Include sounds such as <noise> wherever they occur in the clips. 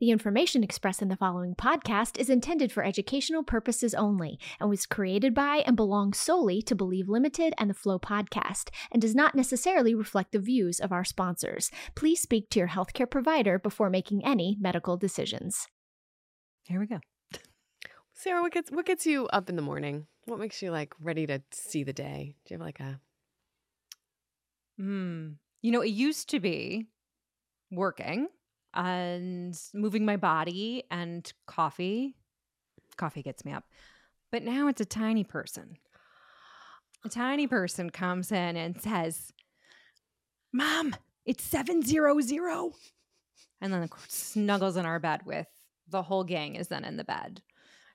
The information expressed in the following podcast is intended for educational purposes only and was created by and belongs solely to Believe Limited and the Flow podcast and does not necessarily reflect the views of our sponsors. Please speak to your healthcare provider before making any medical decisions. Here we go. Sarah, what gets what gets you up in the morning? What makes you like ready to see the day? Do you have like a Hmm. You know, it used to be working and moving my body and coffee. Coffee gets me up. But now it's a tiny person. A tiny person comes in and says, Mom, it's 700. And then snuggles in our bed with the whole gang is then in the bed.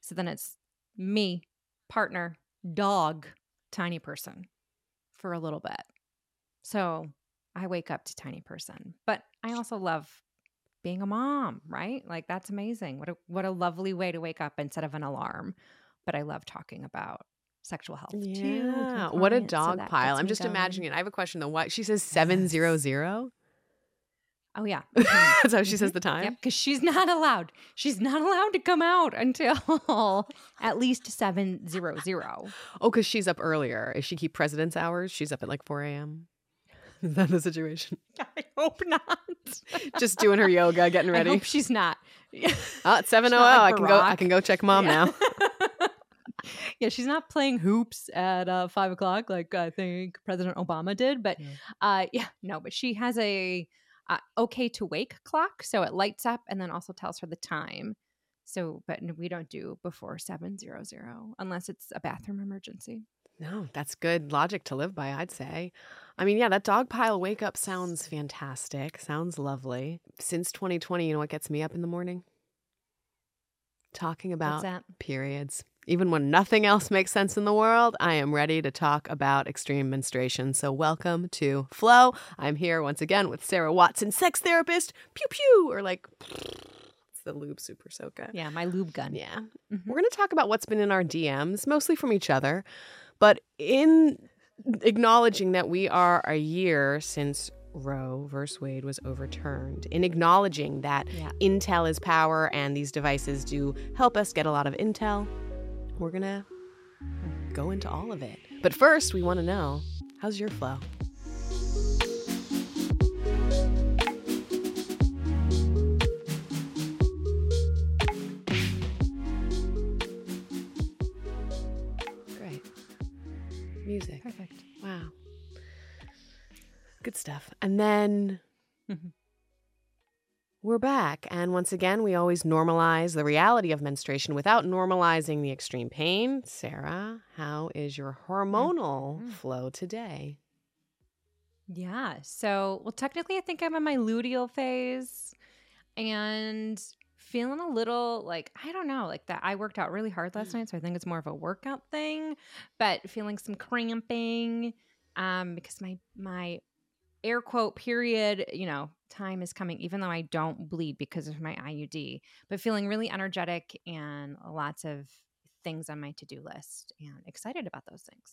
So then it's me, partner, dog, tiny person for a little bit. So I wake up to tiny person. But I also love being a mom, right? Like that's amazing. What a what a lovely way to wake up instead of an alarm. But I love talking about sexual health too. yeah? What a clients, so dog pile! I'm just going. imagining it. I have a question though. Why she says seven zero zero? Oh yeah. <laughs> That's how she says Mhm. the time. Yep, because she's not allowed. She's not allowed to come out until <laughs> at least seven zero zero. Oh, because she's up earlier. If she keep president's hours, she's up at like four a.m. <laughs> Is that the situation? <laughs> I hope not. <laughs> Just doing her yoga, getting I ready. hope she's not. Oh, it's seven oh oh. I can go. I can go check mom Yeah. now. yeah, she's not playing hoops at uh, five o'clock like I think President Obama did. But Yeah. uh, yeah, no, but she has a uh, okay to wake clock, so it lights up and then also tells her the time. So, but we don't do before seven zero zero unless it's a bathroom emergency. No, that's good logic to live by, I'd say. I mean, yeah, that dog pile wake up sounds fantastic. Sounds lovely. Since 2020, you know what gets me up in the morning? Talking about periods. Even when nothing else makes sense in the world, I am ready to talk about extreme menstruation. So, welcome to Flow. I'm here once again with Sarah Watson, sex therapist. Pew pew, or like, it's the lube super soaker. Yeah, my lube gun. Yeah. Mhm. We're going to talk about what's been in our DMs, mostly from each other, but in acknowledging that we are a year since Roe versus Wade was overturned, in acknowledging that Yeah. intel is power and these devices do help us get a lot of intel, we're going to go into all of it. But first, we want to know how's your flow? Music. Perfect. Wow. Good stuff. And then Mhm. we're back. And once again, we always normalize the reality of menstruation without normalizing the extreme pain. Sarah, how is your hormonal Mhm. flow today? Yeah. So, well, technically, I think I'm in my luteal phase and feeling a little like, I don't know, like that. I worked out really hard last night. So I think it's more of a workout thing, but feeling some cramping um, because my, my, air quote period you know time is coming even though i don't bleed because of my iud but feeling really energetic and lots of things on my to-do list and excited about those things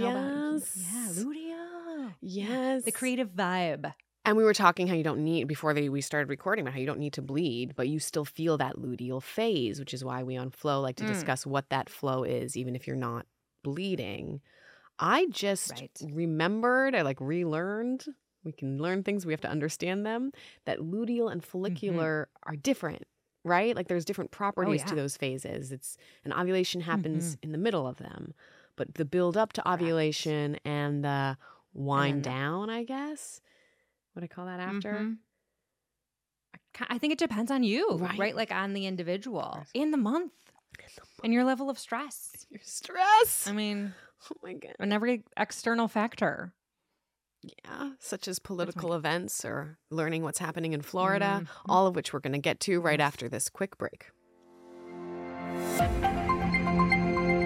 about- yes. yeah luteal Yes. the creative vibe And we were talking how you don't need before they, we started recording about how you don't need to bleed, but you still feel that luteal phase, which is why we on Flow like to Mm. discuss what that flow is, even if you're not bleeding. I just Right. remembered, I like relearned. We can learn things, we have to understand them. That luteal and follicular are different, right? Like there's different properties to yeah. those phases. It's an ovulation happens in the middle of them, but the build up to ovulation and the wind then- down, I guess. What I call that after? Mhm. I think it depends on you, Right. right? Like on the individual, course. in the month, and your level of stress. Your stress. I mean, oh my god. and every external factor. Yeah, such as political events or learning what's happening in Florida, Mhm. all of which we're going to get to right after this quick break.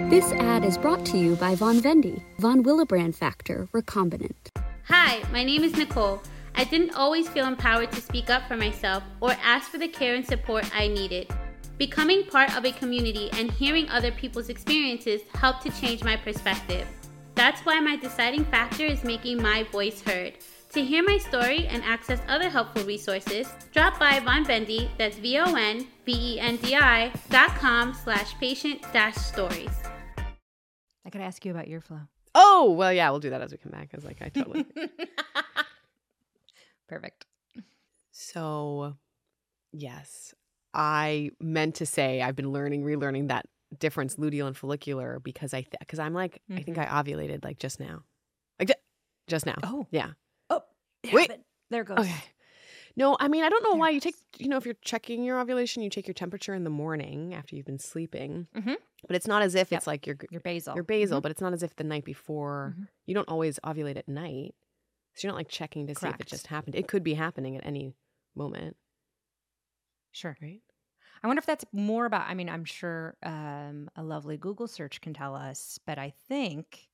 This ad is brought to you by Vonvendi, Von Willebrand Factor, Recombinant. Hi, my name is Nicole. I didn't always feel empowered to speak up for myself or ask for the care and support I needed. Becoming part of a community and hearing other people's experiences helped to change my perspective. That's why my deciding factor is making my voice heard. To hear my story and access other helpful resources, drop by Vonvendi, that's V-O-N-V-E-N-D-I dot com slash patient dash stories. I could ask you about your flow. Oh, well, yeah, we'll do that as we come back. I was like, I totally. <laughs> <laughs> Perfect. so, yes, I meant to say I've been learning, relearning that difference, luteal and follicular, because I, because I'm like, I think I ovulated like just now, like ju- just now. Oh. yeah. Oh, Wait. There it goes. Okay. No, I mean, I don't know There why it you take, you know, if you're checking your ovulation, you take your temperature in the morning after you've been sleeping. Mhm. But it's not as if Yep. it's like your Your basal. your basal, Mhm. but it's not as if the night before. Mhm. You don't always ovulate at night. So you're not like checking to see if it just happened. It could be happening at any moment, Sure. right? I wonder if that's more about. I mean, I'm sure um, a lovely Google search can tell us, but I think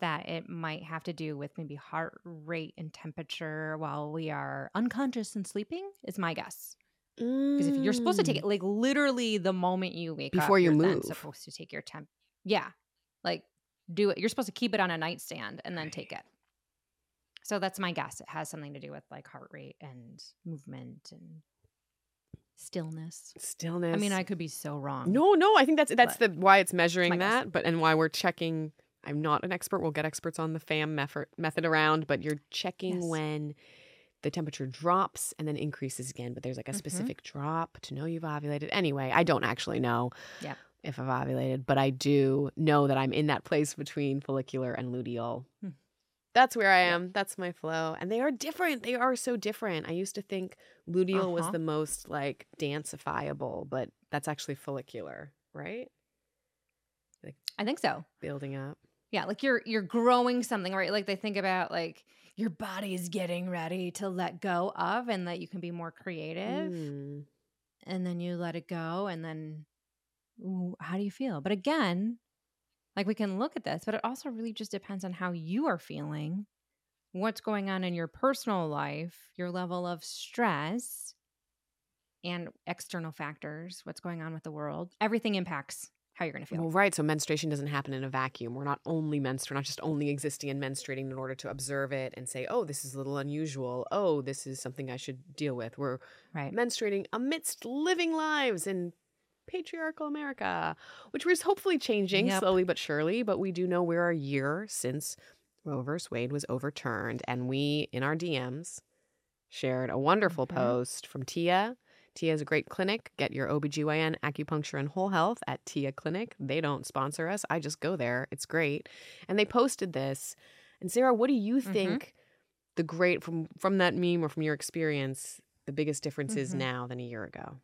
that it might have to do with maybe heart rate and temperature while we are unconscious and sleeping. Is my guess. Because if you're supposed to take it, like literally the moment you wake up, Mm. Before you you're then move. supposed to take your temp. Yeah, like do it. You're supposed to keep it on a nightstand and then take it. So that's my guess. It has something to do with like heart rate and movement and stillness. stillness. I mean, I could be so wrong. No, no, I think that's that's the why it's measuring guess. that, but and why we're checking. I'm not an expert. We'll get experts on the FAM method method around, but you're checking Yes. when the temperature drops and then increases again. But there's like a Mhm. specific drop to know you've ovulated. Anyway, I don't actually know Yeah. if I've ovulated, but I do know that I'm in that place between follicular and luteal. Hmm. That's where I Yeah. am. That's my flow. And they are different. They are so different. I used to think luteal was Uh-huh. the most like dancefiable, but that's actually follicular, right? Like I think so. Building up. Yeah, like you're you're growing something, right? Like they think about like your body is getting ready to let go of, and that you can be more creative, Mm. and then you let it go, and then ooh, how do you feel? But again, like we can look at this, but it also really just depends on how you are feeling, what's going on in your personal life, your level of stress, and external factors, what's going on with the world. Everything impacts how you're going to feel. Well, right. So menstruation doesn't happen in a vacuum. We're not only menstruating, we're not just only existing and menstruating in order to observe it and say, oh, this is a little unusual. Oh, this is something I should deal with. We're right. menstruating amidst living lives in patriarchal America, which was hopefully changing Yep. slowly but surely. But we do know we're a year since Roe vs. Wade was overturned. And we, in our DMs, shared a wonderful Mhm. post from Tia. Tia is a great clinic. Get your OBGYN, acupuncture, and whole health at Tia Clinic. They don't sponsor us. I just go there. It's great. And they posted this. And Sarah, what do you Mhm. think the great from from that meme or from your experience, the biggest difference is Mhm. now than a year ago?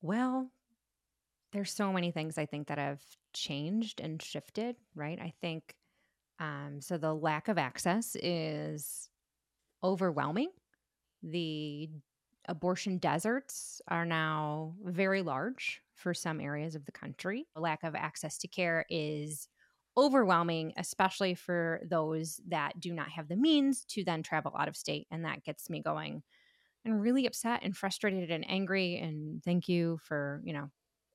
Well, there's so many things I think that have changed and shifted, right? I think um, so. The lack of access is overwhelming. The abortion deserts are now very large for some areas of the country. The lack of access to care is overwhelming, especially for those that do not have the means to then travel out of state. And that gets me going and really upset and frustrated and angry. And thank you for, you know,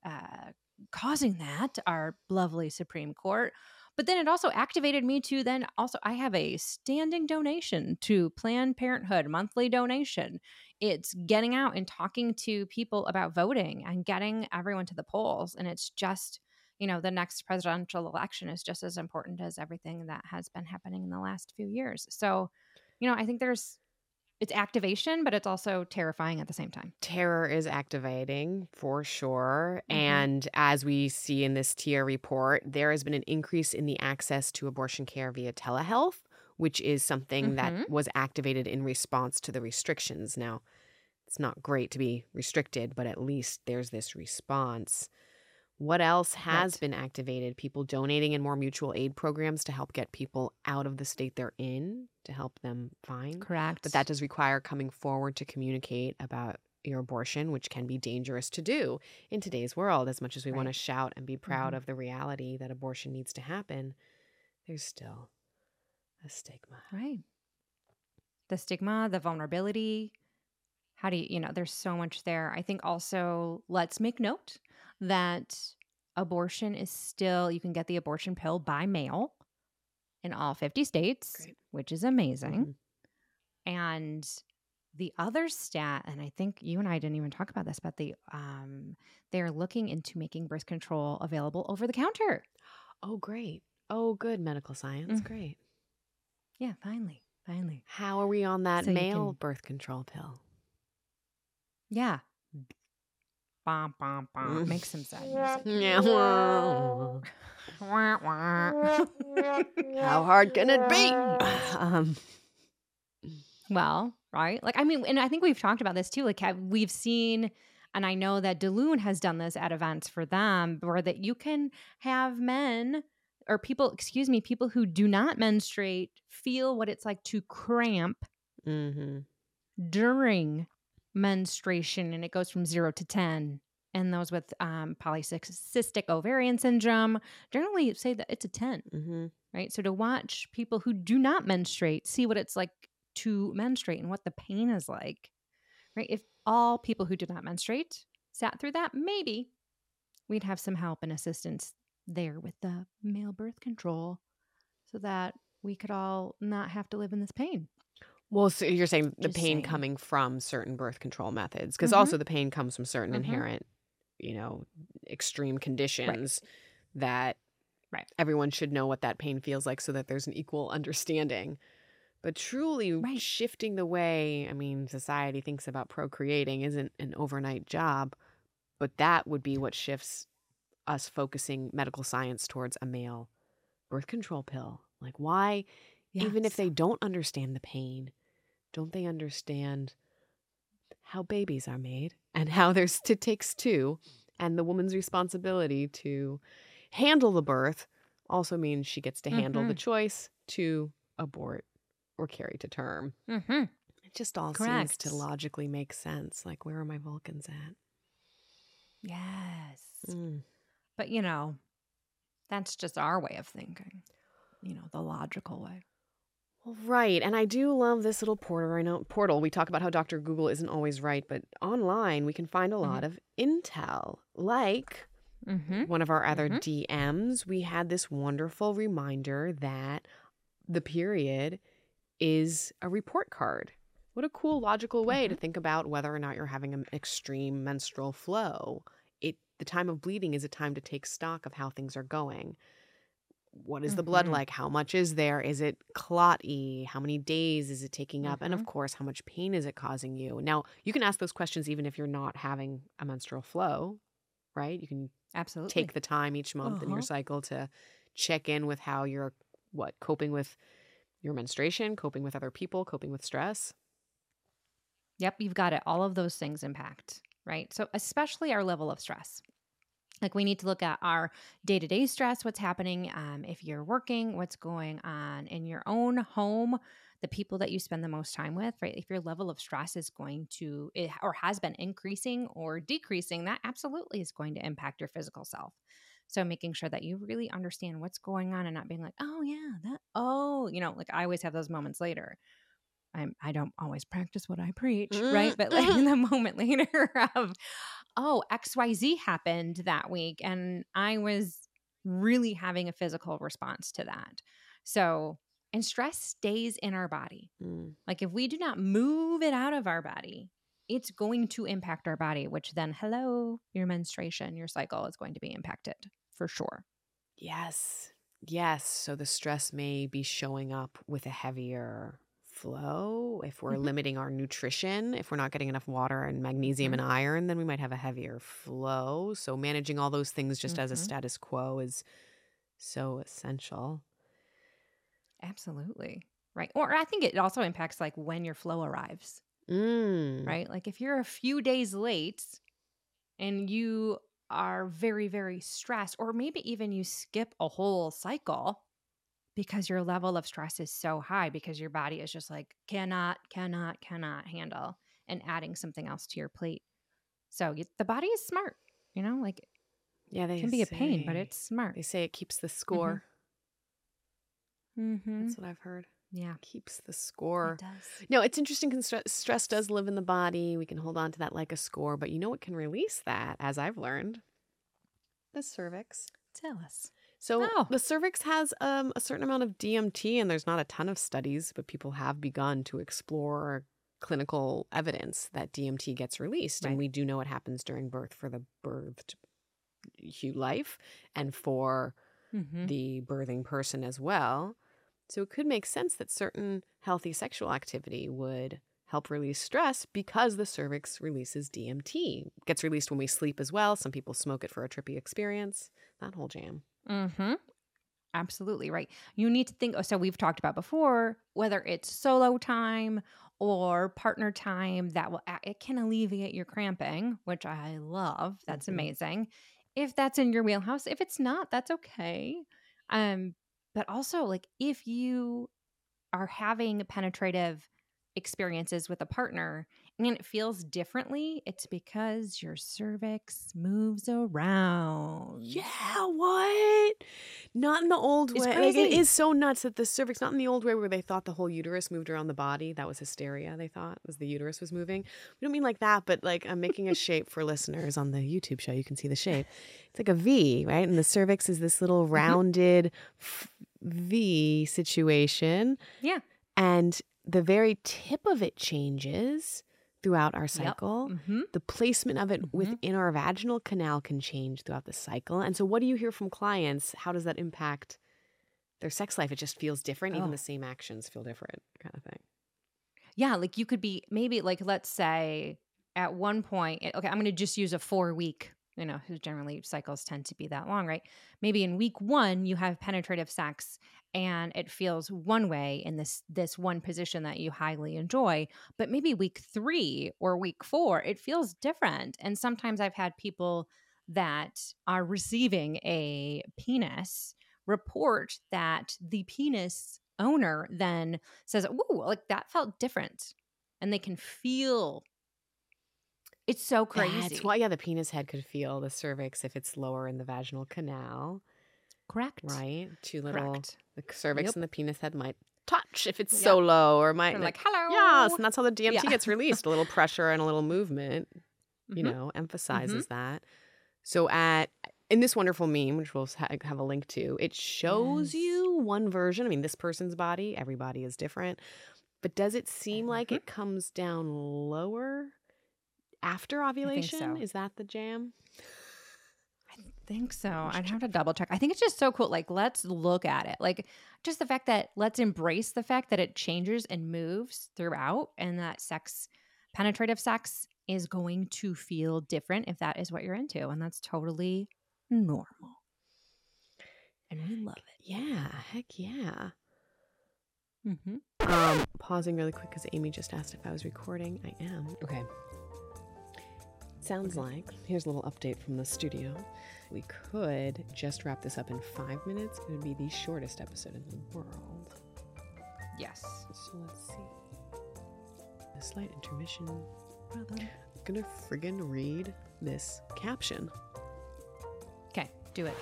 uh, causing that, our lovely Supreme Court. But then it also activated me to then also, I have a standing donation to Planned Parenthood, monthly donation. It's getting out and talking to people about voting and getting everyone to the polls. And it's just, you know, the next presidential election is just as important as everything that has been happening in the last few years. So, you know, I think there's, it's activation, but it's also terrifying at the same time. Terror is activating for sure. Mhm. And as we see in this TIA report, there has been an increase in the access to abortion care via telehealth, which is something Mhm. that was activated in response to the restrictions. Now, it's not great to be restricted, but at least there's this response. What else has Right. been activated? People donating in more mutual aid programs to help get people out of the state they're in, to help them find. Correct. But that does require coming forward to communicate about your abortion, which can be dangerous to do in today's world. As much as we want to shout and be proud Mhm. of the reality that abortion needs to happen, there's still a stigma. Right. The stigma, the vulnerability. How do you, you know, there's so much there. I think also, let's make note that abortion is still, you can get the abortion pill by mail. in all 50 states, Great. which is amazing. Mhm. And the other stat, and I think you and I didn't even talk about this, but the um, they're looking into making birth control available over the counter. Oh, great. Oh, good medical science. Mm. Great. Yeah, finally, finally. How are we on that So male can- birth control pill? Yeah. Bom, bom, bom. Mm. Make some sad music. Yeah. <laughs> Wah, wah. <laughs> How hard can it be? <laughs> Um, Well, right? Like, I mean, and I think we've talked about this too. Like, have, we've seen, and I know that Duluth has done this at events for them, where that you can have men or people, excuse me, people who do not menstruate feel what it's like to cramp mhm. during menstruation, and it goes from zero to 10. And those with um, polycystic ovarian syndrome generally say that it's a 10 Mhm. right? So to watch people who do not menstruate see what it's like to menstruate and what the pain is like, right? If all people who do not menstruate sat through that, maybe we'd have some help and assistance there with the male birth control so that we could all not have to live in this pain. Well, so you're saying the Just pain saying. coming from certain birth control methods, because Mhm. also the pain comes from certain Mhm. inherent, you know, extreme conditions that Right. everyone should know what that pain feels like so that there's an equal understanding. But truly Right. shifting the way, I mean, society thinks about procreating isn't an overnight job, but that would be what shifts us focusing medical science towards a male birth control pill. Like, why, even if they don't understand the pain, don't they understand how babies are made and how there's it takes two and the woman's responsibility to handle the birth also means she gets to handle the Mhm. choice to abort or carry to term. Mhm. It just all seems to logically make sense. Like, where are my Vulcans at? Yes. Mm. But you know, that's just our way of thinking. You know, the logical way. Right. And I do love this little portal. I know portal. We talk about how Dr. Google isn't always right, but online we can find a lot of intel. Like Mm-hmm. one of our other Mhm. DMs, we had this wonderful reminder that the period is a report card. What a cool logical way to think about whether or not you're having an extreme menstrual flow. It the time of bleeding is a time to take stock of how things are going. What is the blood Mhm. like? How much is there? Is it clotty? How many days is it taking up? And of course, how much pain is it causing you? Now, you can ask those questions even if you're not having a menstrual flow, right? You can Absolutely. take the time each month in your Uh-huh. cycle to check in with how you're what coping with your menstruation, coping with other people, coping with stress. Yep, you've got it. All of those things impact, right? So, especially our level of stress. Like, we need to look at our day to day stress, what's happening. Um, if you're working, what's going on in your own home, the people that you spend the most time with, right? If your level of stress is going to, or has been increasing or decreasing, that absolutely is going to impact your physical self. So, making sure that you really understand what's going on and not being like, oh, yeah, that, oh, you know, like I always have those moments later. I'm, I don't always practice what I preach, right? But like in <laughs> the moment later <laughs> of, oh, XYZ happened that week. And I was really having a physical response to that. So, and stress stays in our body. Mm. Like if we do not move it out of our body, it's going to impact our body, which then, hello, your menstruation, your cycle is going to be impacted for sure. Yes. Yes. So the stress may be showing up with a heavier flow. If we're Mhm. limiting our nutrition, if we're not getting enough water and magnesium and iron, then we might have a heavier flow. So managing all those things just as a Mhm. status quo is so essential. Absolutely. Right. Or I think it also impacts like when your flow arrives. Mm. right? Like if you're a few days late and you are very, very stressed, or maybe even you skip a whole cycle because your level of stress is so high because your body is just like cannot, cannot, cannot handle and adding something else to your plate. So the body is smart, you know, like Yeah, they it can be a pain, but it's smart. They say it keeps the score. Mm-hmm. That's what I've heard. Yeah. Keeps the score. It does. No, it's interesting because stress, stress does live in the body. We can hold on to that like a score, but you know what can release that, as I've learned? The cervix. Tell us. So Oh. the cervix has um, a certain amount of DMT, and there's not a ton of studies, but people have begun to explore clinical evidence that DMT gets released, and we do know what happens during birth for the birthed life and for Mm-hmm. the birthing person as well. So it could make sense that certain healthy sexual activity would help release stress because the cervix releases DMT. gets released when we sleep as well. Some people smoke it for a trippy experience. That whole jam. Mm-hmm. Absolutely right. You need to think. So we've talked about before whether it's solo time or partner time that will it can alleviate your cramping, which I love. That's Mhm. amazing. If that's in your wheelhouse, if it's not, that's okay. Um, but also like if you are having penetrative experiences with a partner and it feels differently, it's because your cervix moves around. Yeah, what? Not in the old It's way. Like, it crazy. is so nuts that the cervix, not in the old way where they thought the whole uterus moved around the body. That was hysteria, they thought, was the uterus was moving. We don't mean like that, but like I'm making a <laughs> shape for listeners on the YouTube show. You can see the shape. It's like a V, right? And the cervix is this little Mm-hmm. rounded f- V situation. Yeah. And the very tip of it changes throughout our cycle. Mm-hmm. The placement of it Mhm. within our vaginal canal can change throughout the cycle. And so, what do you hear from clients? How does that impact their sex life? It just feels different. Even Oh. the same actions feel different, kind of thing. Yeah, like you could be maybe like let's say at one point, eh, okay, I'm going to just use a four week, you know, who generally cycles tend to be that long, right? Maybe in week one you have penetrative sex and it feels one way in this this one position that you highly enjoy, but maybe week three or week four it feels different. And sometimes I've had people that are receiving a penis report that the penis owner then says, "Ooh, like that felt different," and they can feel. It's so crazy. That's why, yeah, the penis head could feel the cervix if it's lower in the vaginal canal, Correct. right? Two little, Correct. the cervix Yep. and the penis head might touch if it's Yep. so low, or might They're like, "Hello." Yes, and that's how the DMT Yeah. gets <laughs> released. A little pressure and a little movement. you Mhm. know, emphasizes that. So at in this wonderful meme, which we'll ha- have a link to, it shows Yes. you one version. I mean, this person's body, everybody is different. But does it seem like Mhm. it comes down lower after ovulation? so. Is that the jam? I think so. I'd have to double check. I think it's just so cool. Like, let's look at it. Like, just the fact that let's embrace the fact that it changes and moves throughout, and that sex, penetrative sex, is going to feel different if that is what you're into. And that's totally normal. And we love it. Yeah, heck yeah. Mm-hmm. Um, pausing really quick because Amy just asked if I was recording. I am. Okay. Sounds like here's a little update from the studio. We could just wrap this up in five minutes. It would be the shortest episode in the world. Yes. So let's see. A slight intermission. I'm gonna friggin' read this caption. Okay, do it.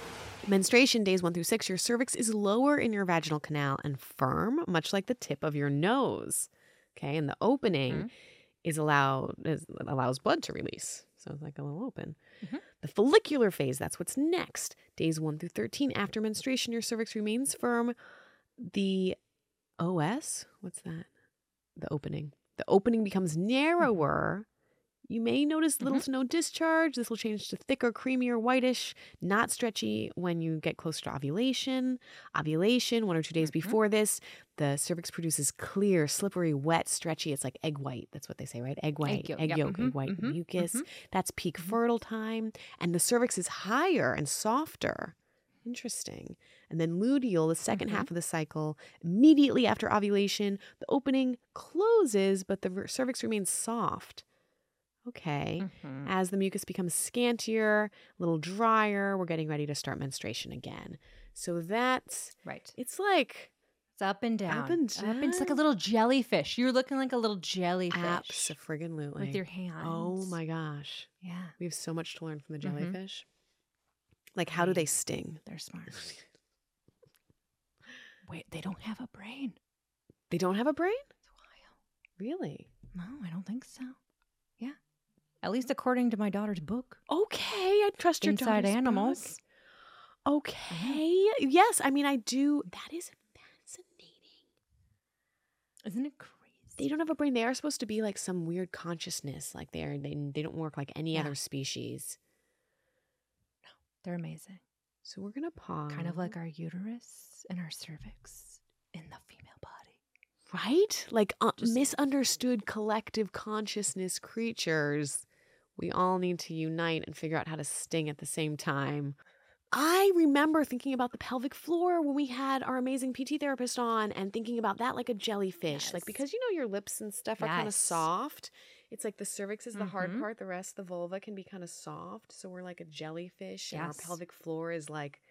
Menstruation days one through six, your cervix is lower in your vaginal canal and firm, much like the tip of your nose. Okay, and the opening Mhm. is allowed is, allows blood to release, so it's like a little open. Mhm. The follicular phase, that's what's next. Days one through thirteen, after menstruation, your cervix remains firm. The OS, what's that? The opening. The opening becomes narrower. You may notice little to no discharge. This will change to thicker, creamier, whitish, not stretchy when you get closer to ovulation. Ovulation, one or two days Mhm. before this, the cervix produces clear, slippery, wet, stretchy. It's like egg white. That's what they say, right? Egg white, egg yolk, yolk, yep. egg, white mhm, mucus. mhm. That's peak fertile time. And the cervix is higher and softer. Interesting. And then luteal, the 2nd Mhm. half of the cycle, immediately after ovulation, the opening closes, but the cervix remains soft. Okay. Mhm. As the mucus becomes scantier, a little drier, we're getting ready to start menstruation again. So that's, Right. it's like It's up and down. Up and down. It's like a little jellyfish. You're looking like a little jellyfish absolutely. with your hands. Oh my gosh. Yeah, We have so much to learn from the Mhm. jellyfish. Like, how do they sting? they're smart. <laughs> Wait, they don't have a brain. They don't have a brain? It's wild. Really? No, I don't think so. At least according to my daughter's book. Okay, I trust your Inside daughter's Animals. book. Okay. Yes, I mean I do. That is fascinating. Isn't it crazy? They don't have a brain. They are supposed to be like some weird consciousness. Like they're they they don't work like any Yeah. other species. No, they're amazing. So we're gonna pause. Kind of like our uterus and our cervix in the female body. right, like uh, misunderstood collective consciousness creatures. We all need to unite and figure out how to sting at the same time. I remember thinking about the pelvic floor when we had our amazing PT therapist on and thinking about that like a jellyfish. Like because you know your lips and stuff are kind of soft. It's like the cervix is the hard Mhm. part, the rest the vulva can be kind of soft. So we're like a jellyfish and our pelvic floor is like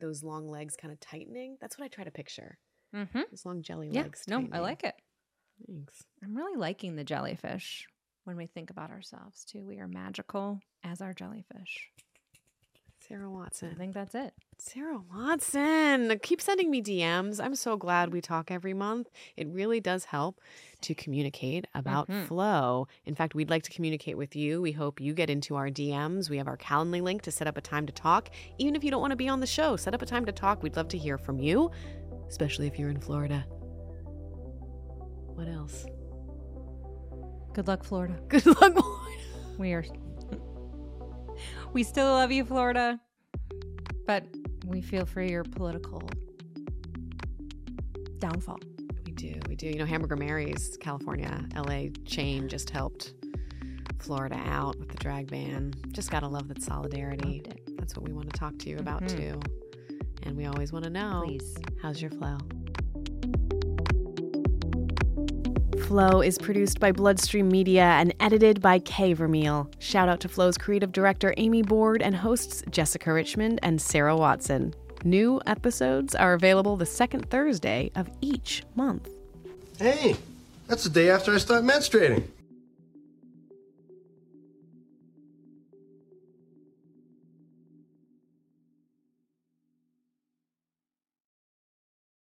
those long legs kind of tightening. That's what I try to picture. Mm-hmm. Those long jelly Yeah. legs. No, I like it. Thanks. I'm really liking the jellyfish when we think about ourselves too. We are magical as our jellyfish. Sarah Watson. I think that's it. Sarah Watson. Keep sending me DMs. I'm so glad we talk every month. It really does help to communicate about Mhm. flow. In fact, we'd like to communicate with you. We hope you get into our DMs. We have our Calendly link to set up a time to talk. Even if you don't want to be on the show, set up a time to talk. We'd love to hear from you, especially if you're in Florida. What else? Good luck, Florida. <laughs> Good luck. We are. we still love you, Florida, but we feel for your political downfall. We do, we do. You know, Hamburger Mary's California, LA chain just helped Florida out with the drag ban. Just gotta love that solidarity. That's what we want to talk to you about Mhm. too. And we always want to know Please. how's your flow? Flow is produced by Bloodstream Media and edited by Kay Vermeil. Shout out to Flow's creative director Amy Board and hosts Jessica Richmond and Sarah Watson. New episodes are available the second Thursday of each month. Hey, that's the day after I start menstruating.